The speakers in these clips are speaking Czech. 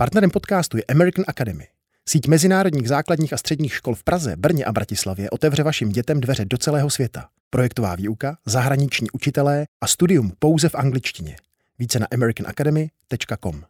Partnerem podcastu je American Academy. Síť mezinárodních základních a středních škol v Praze, Brně a Bratislavě otevře vašim dětem dveře do celého světa. Projektová výuka, zahraniční učitelé a studium pouze v angličtině. Více na americanacademy.com.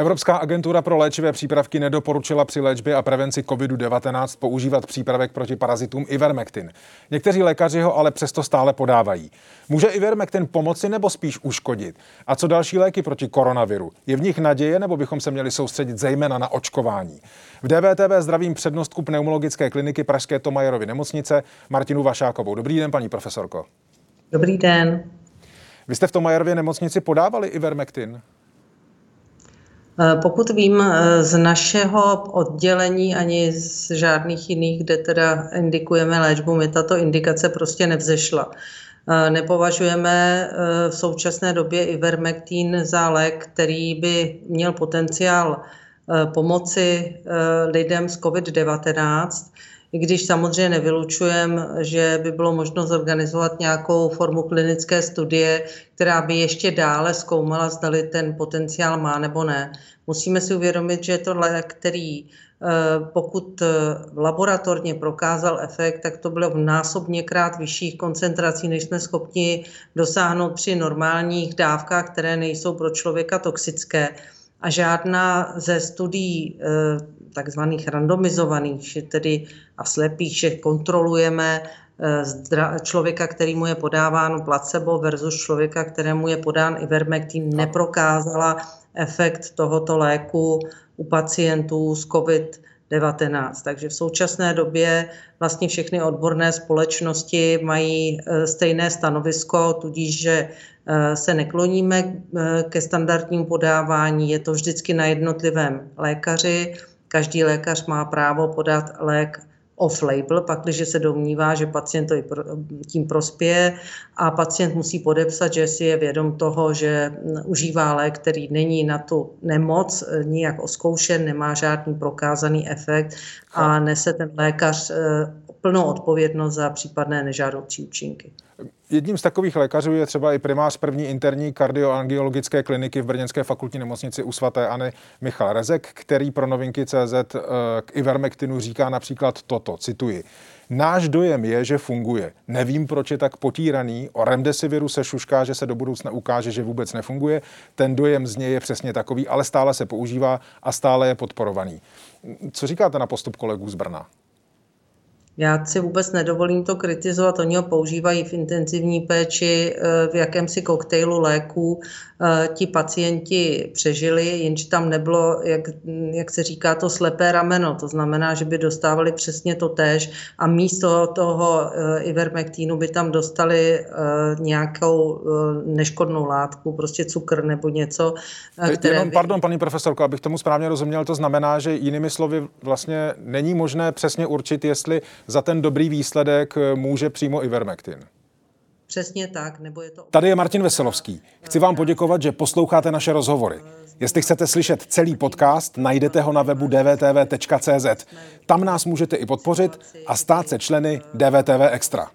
Evropská agentura pro léčivé přípravky nedoporučila při léčbě a prevenci COVID-19 používat přípravek proti parazitům Ivermectin. Někteří lékaři ho ale přesto stále podávají. Může Ivermectin pomoci nebo spíš uškodit? A co další léky proti koronaviru? Je v nich naděje nebo bychom se měli soustředit zejména na očkování? V DVTV zdravím přednostku pneumologické kliniky Pražské Tomajerovy nemocnice Martinu Vašákovou. Dobrý den, paní profesorko. Dobrý den. Vy jste v Tomajerově nemocnici podávali Ivermectin? Eh, pokud vím eh, z našeho oddělení ani z žádných jiných, kde teda indikujeme léčbu, mi tato indikace prostě nevzešla. Eh, nepovažujeme v současné době Ivermectin za lék, který by měl potenciál pomoci lidem s COVID-19 i když samozřejmě nevylučujeme, že by bylo možno zorganizovat nějakou formu klinické studie, která by ještě dále zkoumala, zdali ten potenciál má nebo ne. Musíme si uvědomit, že je to lék, který eh, pokud eh, laboratorně prokázal efekt, tak to bylo v násobně krát vyšších koncentrací, než jsme schopni dosáhnout při normálních dávkách, které nejsou pro člověka toxické. A žádná ze studií eh, takzvaných randomizovaných, tedy a slepých, že kontrolujeme eh, člověka, který mu je podáván placebo versus člověka, kterému je podán ivermectin, neprokázala efekt tohoto léku u pacientů s COVID-19. Takže v současné době vlastně všechny odborné společnosti mají eh, stejné stanovisko, tudíž, že eh, se nekloníme ke standardnímu podávání, je to vždycky na jednotlivém lékaři. Každý lékař má právo podat lék off-label, pakliže se domnívá, že pacient to tím prospěje a pacient musí podepsat, že si je vědom toho, že užívá lék, který není na tu nemoc nijak oskoušen, nemá žádný prokázaný efekt a nese ten lékař eh, plnou odpovědnost za případné nežádoucí účinky. Jedním z takových lékařů je třeba i primář první interní kardioangiologické kliniky v Brněnské fakultní nemocnici u svatéAny Michal Rezek, který pro novinky CZ eh, k Ivermectinu říká například toto, cituji. Náš dojem je, že funguje. Nevím, proč je tak potíraný. O remdesiviru se šušká, že se do budoucna ukáže, že vůbec nefunguje. Ten dojem z něj je přesně takový, ale stále se používá a stále je podporovaný. Co říkáte na postup kolegů z Brna? Já si vůbec nedovolím to kritizovat. Oni ho používají v intenzivní péči, eh, v jakémsi koktejlu léků. Eh, ti pacienti přežili, jenže tam nebylo, jak, jak se říká, to slepé rameno. To znamená, že by dostávali přesně to též a místo toho eh, ivermektínu by tam dostali nějakou neškodnou látku, prostě cukr nebo něco. Které Jenom, pardon, paní profesorko, abych tomu správně rozuměl, to znamená, že jinými slovy vlastně není možné přesně určit, jestli za ten dobrý výsledek eh, může přímo Ivermectin. Přesně tak, nebo je to... Tady je Martin Veselovský. Chci vám poděkovat, že posloucháte naše rozhovory. Jestli chcete slyšet celý podcast, najdete ho na webu dvtv.cz. Tam nás můžete i podpořit a stát se členy DVTV Extra.